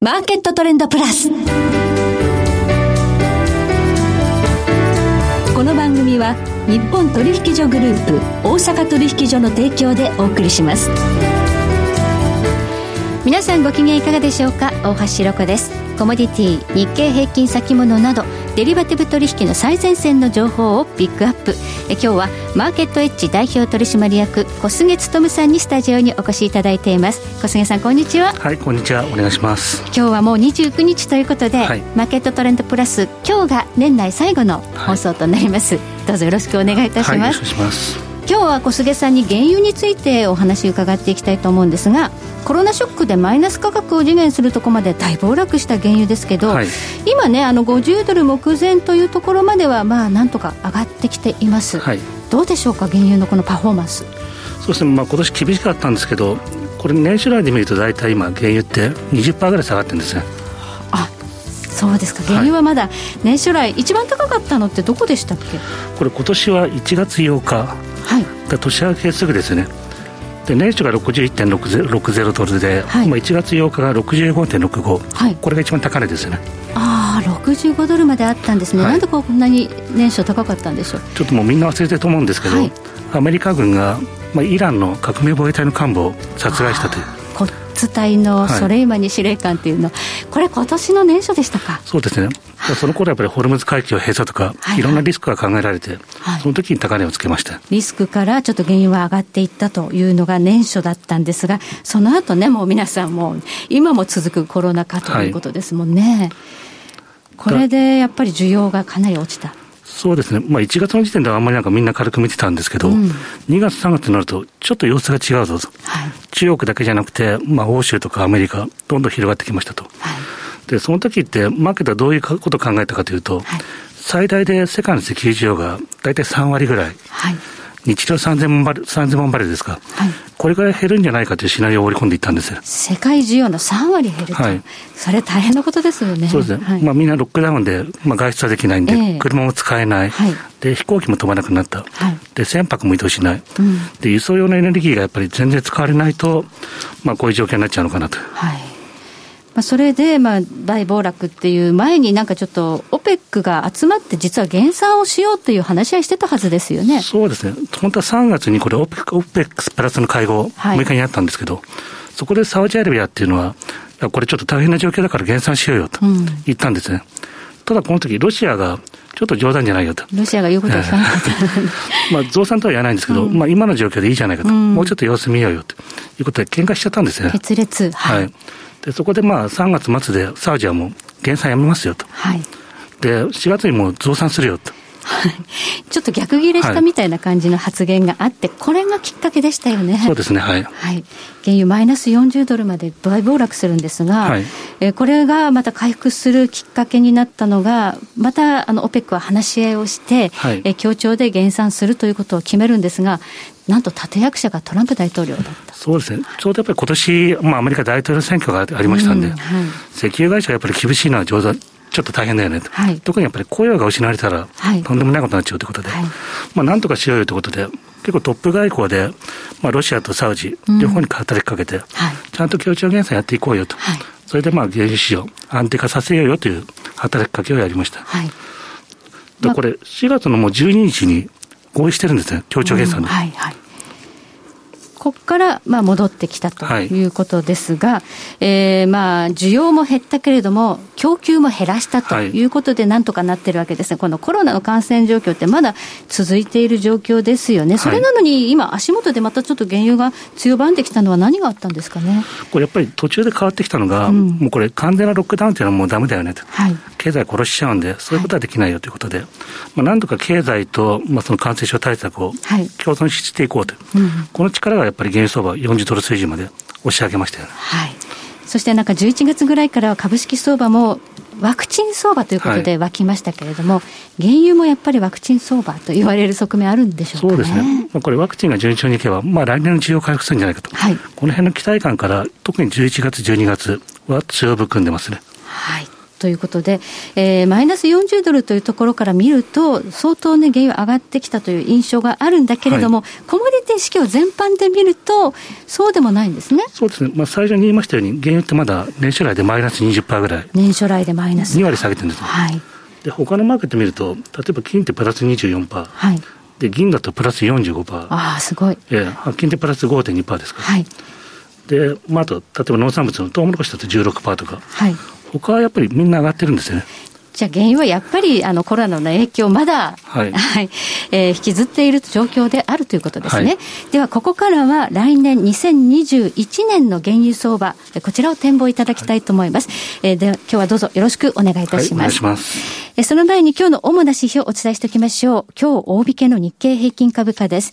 マーケットトレンドプラス。この番組は日本取引所グループ大阪取引所の提供でお送りします。皆さんご機嫌いかがでしょうか？大橋ろ子ですコモディティ日経平均先物などデリバティブ取引の最前線の情報をピックアップ。え今日はマーケットエッジ代表取締役小菅勉さんにスタジオにお越しいただいています。小菅さんこんにちは。はいこんにちは。お願いします。今日はもう29日ということで、はい、マーケットトレンドプラス今日が年内最後の放送となります、はい、どうぞよろしくお願いいたします、はい、お願いします今日は小菅さんに原油についてお話伺っていきたいと思うんですがコロナショックでマイナス価格を次元するところまで大暴落した原油ですけど、はい、今ねあの50ドル目前というところまではまあなんとか上がってきています、はい、どうでしょうか原油のこのパフォーマンス。そうですね、まあ、今年厳しかったんですけどこれ年初来で見ると大体今原油って20%ぐらい下がってるんですね。あそうですか。原油はまだ年初来、一番高かったのってどこでしたっけ？これ今年は1月8日はい、年明けすぐですね。で年初が61.60ドルで、はい、1月8日が65.65、はい、これが一番高値ですね。ああ65ドルまであったんですね、はい、なんでこんなに年初高かったんでしょう？ちょっともうみんな忘れてると思うんですけど、はい、アメリカ軍が、まあ、イランの革命防衛隊の幹部を殺害したというツ隊のソレイマニ司令官っていうの、はい、これ今年の年初でしたか？そうですね。その頃やっぱりホルムズ海峡閉鎖とか、はい、いろんなリスクが考えられて、はい、その時に高値をつけました。リスクからちょっと原油は上がっていったというのが年初だったんですがその後ねもう皆さんも今も続くコロナ禍ということですもんね、これでやっぱり需要がかなり落ちたそうですね、まあ、1月の時点ではあんまりなんかみんな軽く見てたんですけど、うん、2月、3月になると、ちょっと様子が違うぞと、はい、中国だけじゃなくて、まあ、欧州とかアメリカ、どんどん広がってきましたと。はい、で、その時って、マーケットはどういうことを考えたかというと、はい、最大で世界の石油需要が大体3割ぐらい。はい日量3000万バレル、3000万バレルですか。はい。これぐらい減るんじゃないかというシナリオを織り込んでいったんですよ。世界需要の3割減ると。はい。それ大変なことですよね。そうですね。はい、まあみんなロックダウンで、まあ外出はできないんで、えー、車も使えない。はい。で、飛行機も飛ばなくなった。はい。で、船舶も移動しない。うん。で、輸送用のエネルギーがやっぱり全然使われないと、まあこういう状況になっちゃうのかなと。はい。まあ、それで、まあ、大暴落っていう前になんかちょっと、オペックが集まって、実は減産をしようという話し合いしてたはずですよね。そうですね。本当は3月にこれ、オペック、オペックスプラスの会合、6日にあったんですけど、はい、そこでサウジアラビアっていうのは、これちょっと大変な状況だから減産しようよと言ったんですね。うん、ただこの時、ロシアが、ちょっと冗談じゃないよと。ロシアが言うことは聞かなかった。まあ、増産とは言わないんですけど、うん、まあ、今の状況でいいじゃないかと、うん、もうちょっと様子見ようよということで喧嘩しちゃったんですね。決裂。はい、はいでそこでまあ3月末でサウジはもう減産やめますよと。はい、で4月にもう増産するよと。ちょっと逆ギレしたみたいな感じの発言があって、これがきっかけでしたよね。そうですね、はい。はい。原油マイナス40ドルまで大暴落するんですが、はい、えこれがまた回復するきっかけになったのが、またあの OPEC は話し合いをして、はい、え協調で減産するということを決めるんですが、なんと立役者がトランプ大統領だった。そうですね、ちょうどやっぱり今年、まあ、アメリカ大統領選挙がありましたんで、うんはい、石油会社がやっぱり厳しいのは上手ちょっと大変だよねと、はい、特にやっぱり雇用が失われたら、とんでもないことになっちゃうということで、はい、まあ、なんとかしようよということで、結構トップ外交で、まあ、ロシアとサウジ、両方に働きかけて、ちゃんと協調減産やっていこうよと、それでまあ原油市場安定化させようよという働きかけをやりました。はい、これ、4月のもう12日に合意してるんですね、協調減産で。うんはいはいここからまあ戻ってきたということですが、はい、えー、まあ需要も減ったけれども、供給も減らしたとい。うことで、なんとかなってるわけですね、このコロナの感染状況ってまだ続いている状況ですよね、それなのに今、足元でまたちょっと原油が強まってきたのは、何があったんですかね。これやっぱり途中で変わってきたのが、うん、もうこれ、完全なロックダウンっていうのはもうだめだよね。と、はい、経済殺しちゃうんで、そういうことはできないよということで、はい、まあ、なんとか経済と、まあ、その感染症対策を共存していこうと、はいうん、この力がやっぱり原油相場40ドル水準まで押し上げましたよね。はい。そしてなんか11月ぐらいからは株式相場もワクチン相場ということで湧きましたけれども、はい、原油もやっぱりワクチン相場と言われる側面あるんでしょうか、ね、そうですね、まあ、これ、ワクチンが順調にいけば、まあ、来年の需要回復するんじゃないかと、はい、この辺の期待感から、特に11月、12月は強含んでますね。はいということで、えー、マイナス40ドルというところから見ると、相当ね、原油上がってきたという印象があるんだけれども、はい、コモディティ市況全般で見ると、そうでもないんですね。そうですね。まあ、最初に言いましたように、原油ってまだ年初来でマイナス20%ぐらい。年初来でマイナス。2割下げてるんですはい。で、他のマーケット見ると、例えば金ってプラス24%。はい。で、銀だとプラス45%。ああ、すごい。ええ、金ってプラス5.2%ですから。はい。で、まあ、あと、例えば農産物のトウモロコシだと16%とか。はい。他はやっぱりみんな上がってるんですよね。じゃあ原因はやっぱりあのコロナの影響、まだ、はい、はい、えー、引きずっている状況であるということですね。はい、では、ここからは来年2021年の原油相場、こちらを展望いただきたいと思います。はい、えー、では、今日はどうぞよろしくお願いいたします。はい、お願いします。えー、その前に今日の主な指標をお伝えしておきましょう。今日大引けの日経平均株価です。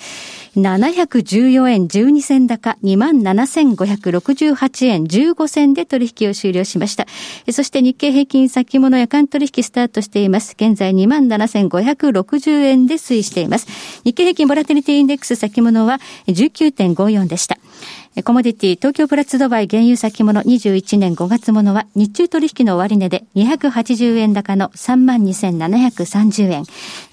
714円12銭高、27,568円15銭で取引を終了しました。そして日経平均先物夜間取引スタートしています。現在27,560円で推移しています。日経平均ボラティリティインデックス先物は19.54でした。コモディティ東京プラッツドバイ原油先物21年5月ものは日中取引の終値で280円高の32,730円。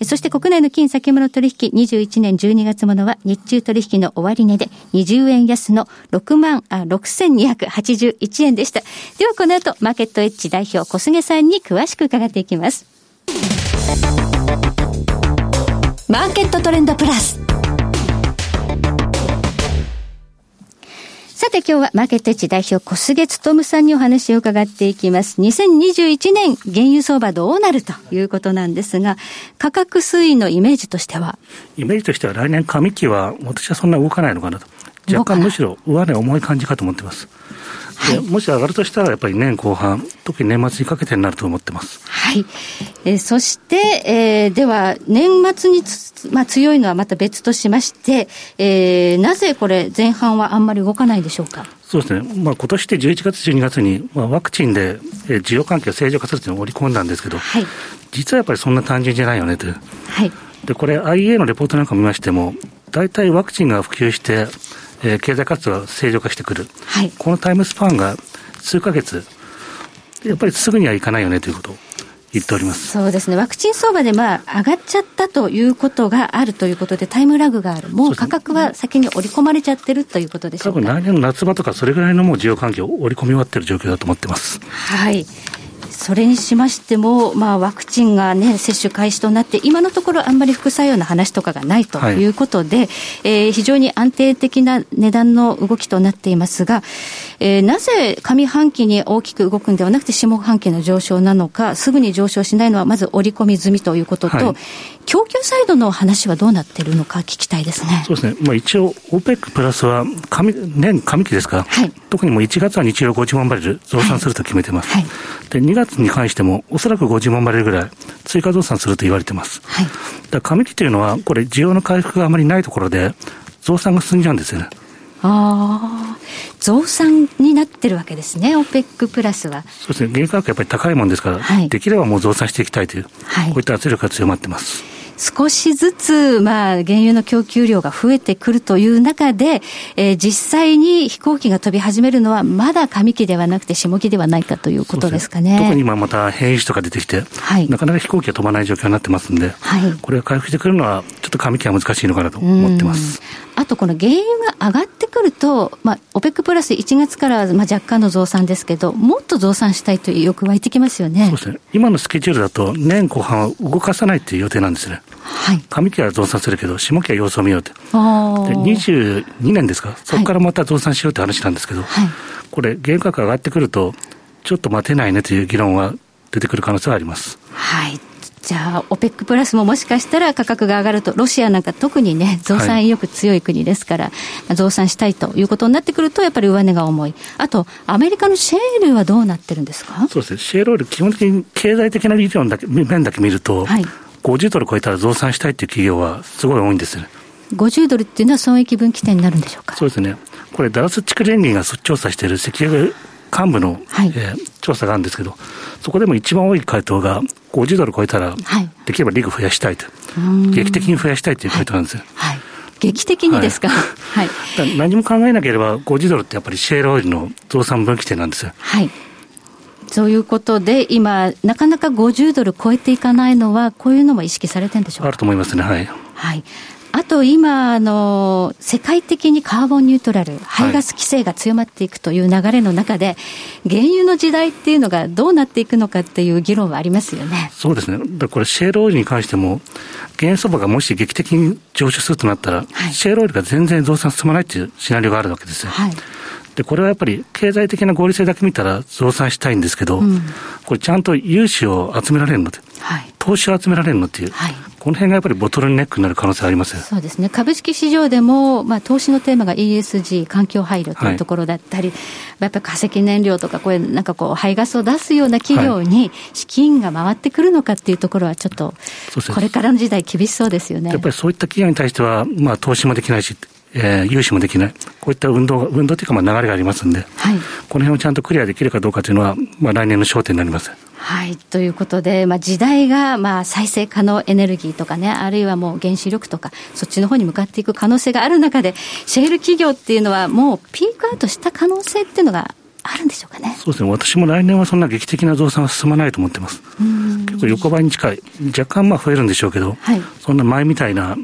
そして国内の金先物取引21年12月ものは日中取引の終値で20円安の6万、あ、6281円でした。ではこの後、マーケットエッジ代表小菅さんに詳しく伺っていきます。マーケットトレンドプラス。さて今日はマーケット地代表小菅勤さんにお話を伺っていきます。2021年原油相場どうなるということなんですが、価格推移のイメージとしては？イメージとしては来年上期は私はそんな動かないのかなと。若干むしろ上値重い感じかと思ってます。はい、もし上がるとしたら、やっぱり年後半、特に年末にかけてになると思ってます。はい。えー、そして、えー、では、年末にまあ、強いのはまた別としまして、えー、なぜこれ、前半はあんまり動かないでしょうか？そうですね、まあ今年で11月、12月に、まあ、ワクチンで、えー、需要環境を正常化するというのを織り込んだんですけど、はい、実はやっぱりそんな単純じゃないよねという。はい、でこれ、IA のレポートなんか見ましても、大体ワクチンが普及して、えー、経済活動が正常化してくる、はい、このタイムスパンが数か月、やっぱりすぐにはいかないよねということ。言っております。そうですね、ワクチン相場でまあ上がっちゃったということがあるということで、タイムラグがある、もう価格は先に織り込まれちゃってるということでしょうか。多分来年の夏場とか、それぐらいのもう需要環境を織り込み終わってる状況だと思ってます。はいそれにしましても、まあ、ワクチンが、ね、接種開始となって、今のところあんまり副作用の話とかがないとい。うことで、はい、えー、非常に安定的な値段の動きとなっていますが、えー、なぜ上半期に大きく動くんではなくて、下半期の上昇なのか、すぐに上昇しないのは、まず織り込み済みということと、はい、供給サイドの話はどうなっているのか聞きたいですね。そうですね。まあ一応、OPEC プラスは上、年上期ですか、はい、特にもう1月は日量50万バレル増産すると決めてます。はい、で、2月に関しても、おそらく50万バレルぐらい追加増産すると言われてます。はい、だ上期というのは、これ需要の回復があまりないところで、増産が進んじゃうんですよね。ああ、増産になってるわけですね、OPEC プラスは。そうですね、原油価格やっぱり高いもんですから、はい、できればもう増産していきたいという、はい、こういった圧力が強まってます。少しずつ、まあ、原油の供給量が増えてくるという中で、えー、実際に飛行機が飛び始めるのは、まだ上期ではなくて下期ではないかということですかね。特に今また変異種とか出てきて、はい、なかなか飛行機が飛ばない状況になってますんで、はい、これが回復してくるのは、ちょっと上期は難しいのかなと思ってます。あとこの原油が上がってくると、まあ、OPEC プラス1月からまあ若干の増産ですけど、もっと増産したいという欲湧いてきますよね。そうですね。今のスケジュールだと、年後半は動かさないという予定なんですね。はい。上期は増産するけど、下期は様子を見ようと。で、22年ですか、そこからまた増産しようって話なんですけど、はい、これ、原価格上がってくると、ちょっと待てないねという議論は出てくる可能性はあります。はい。じゃあ、OPEC プラスももしかしたら価格が上がると、ロシアなんか特にね、増産意欲強い国ですから、はい、増産したいということになってくると、やっぱり上値が重い。あと、アメリカのシェールはどうなってるんですか？そうですね、シェールオイル、基本的に経済的な理論だけ、面だけ見ると、はい、50ドル超えたら増産したいっていう企業はすごい多いんですよね。50ドルっていうのは損益分岐点になるんでしょうか？そうですね。これ、ダラス地区連銀が調査している石油幹部の、はい、えー、調査があるんですけど、そこでも一番多い回答が、50ドル超えたら、できればリグ増やしたいと、劇的に増やしたいという回答なんですよ。はい、劇的にですか、はい、何も考えなければ、50ドルってやっぱりシェールオイルの増産分岐点なんですよ。はい。ということで、今、なかなか50ドル超えていかないのは、こういうのも意識されてるんでしょうか？あると思いますね、はい。はいあと今あの、世界的にカーボンニュートラル、排ガス規制が強まっていくという流れの中で、はい、原油の時代っていうのがどうなっていくのかっていう議論はありますよね。そうですね、だこれ、シェールオイルに関しても、原油相場がもし劇的に上昇するとなったら、はい、シェールオイルが全然増産進まないっていうシナリオがあるわけですよ。はい。で、これはやっぱり経済的な合理性だけ見たら増産したいんですけど、うん、これちゃんと融資を集められるので、はい、投資を集められるのっていう、はい、この辺がやっぱりボトルネックになる可能性ありますそうですね、株式市場でも、まあ、投資のテーマが ESG、環境配慮というところだったり、はい、やっぱり化石燃料とか、これ、なんかこう、排ガスを出すような企業に資金が回ってくるのかっていうところは、ちょっと、これからの時代、厳しそうですよね。やっぱりそういった企業に対しては、まあ、投資もできないし、えー、融資もできない、こういった運動、運動というか、まあ、流れがありますんで、はい、この辺をちゃんとクリアできるかどうかというのは、まあ、来年の焦点になります。はい、ということで、まあ、時代がまあ再生可能エネルギーとかね、あるいはもう原子力とか、そっちの方に向かっていく可能性がある中で、シェール企業っていうのは、もうピークアウトした可能性っていうのがあるんでしょうかね？そうですね。私も来年はそんな劇的な増産は進まないと思ってます。結構横ばいに近い。若干まあ増えるんでしょうけど、はい、そんな前みたいな、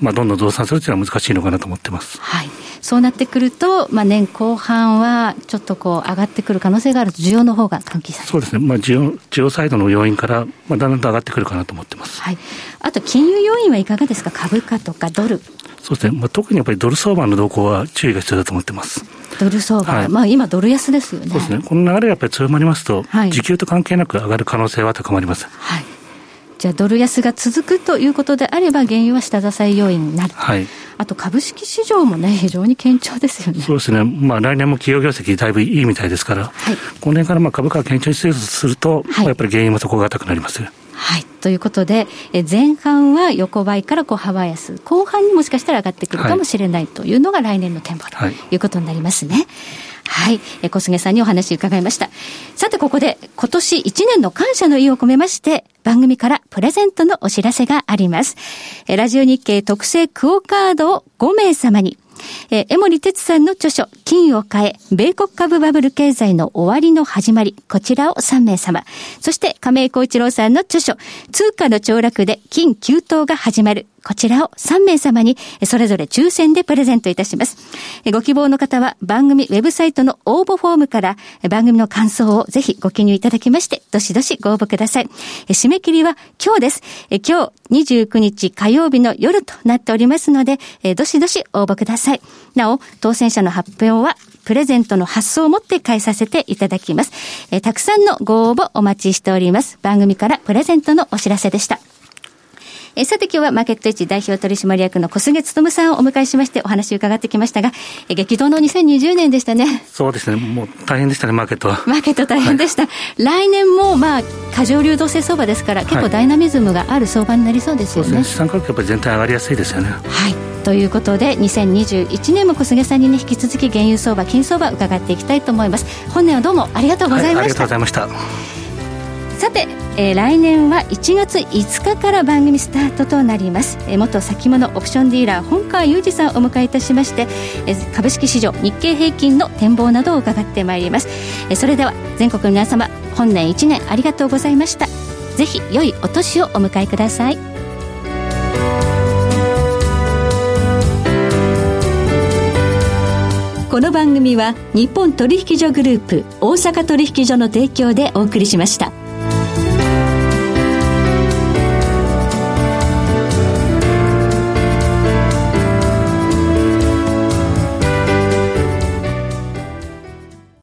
まあ、どんどん増産するというのは難しいのかなと思ってます。はい。そうなってくると、まあ、年後半はちょっとこう上がってくる可能性があると、需要の方が喚起されそうですね。まあ、需要、需要サイドの要因から、まあ、だんだんと上がってくるかなと思ってます。はい。あと、金融要因はいかがですか？株価とかドル。そうですね。まあ、特にやっぱりドル相場の動向は注意が必要だと思ってます。ドル相場、はい、まあ今、ドル安ですよね。そうですね。この流れがやっぱり強まりますと、はい、時給と関係なく上がる可能性は高まります。はい。じゃあドル安が続くということであれば、原油は下支え要因になる。はい。あと株式市場もね、非常に堅調ですよね。そうですね。まあ来年も企業業績だいぶいいみたいですから、はい、今年からまあ株価が堅調に推移すると、はい、やっぱり原油も底が高くなります。はい。ということで、え前半は横ばいからこう幅安、後半にもしかしたら上がってくるかもしれないというのが来年の展望ということになりますね。はいはい。え小菅さんにお話伺いました。さて、ここで今年1年の感謝の意を込めまして、番組からプレゼントのお知らせがあります。えラジオ日経特製クオカードを5名様に、え、江森哲さんの著書、金を変え、米国株バブル経済の終わりの始まり、こちらを3名様。そして、亀井光一郎さんの著書、通貨の凋落で金急騰が始まる、こちらを3名様にそれぞれ抽選でプレゼントいたします。ご希望の方は番組ウェブサイトの応募フォームから番組の感想をぜひご記入いただきまして、どしどしご応募ください。締め切りは今日です。今日29日火曜日の夜となっておりますので、どしどし応募ください。なお、当選者の発表はプレゼントの発送をもって返させていただきます。たくさんのご応募お待ちしております。番組からプレゼントのお知らせでした。えさて今日はマーケットエッジ代表取締役の小菅勤さんをお迎えしましてお話を伺ってきましたが、え激動の2020年でしたね。そうですね。もう大変でしたね、マーケットは。マーケット大変でした。はい、来年もまあ、過剰流動性相場ですから、結構ダイナミズムがある相場になりそうですよね。はい、そうですね。資産価格やっぱり全体上がりやすいですよね。はい。ということで、2021年も小菅さんにね、引き続き原油相場、金相場伺っていきたいと思います。本年はどうもありがとうございました。はい、ありがとうございました。さて、えー、来年は1月5日から番組スタートとなります、えー、元先物オプションディーラー本川裕二さんをお迎えいたしまして、えー、株式市場日経平均の展望などを伺ってまいります、えー、それでは全国の皆様本年1年ありがとうございました。ぜひ良いお年をお迎えください。この番組は日本取引所グループ大阪取引所の提供でお送りしました。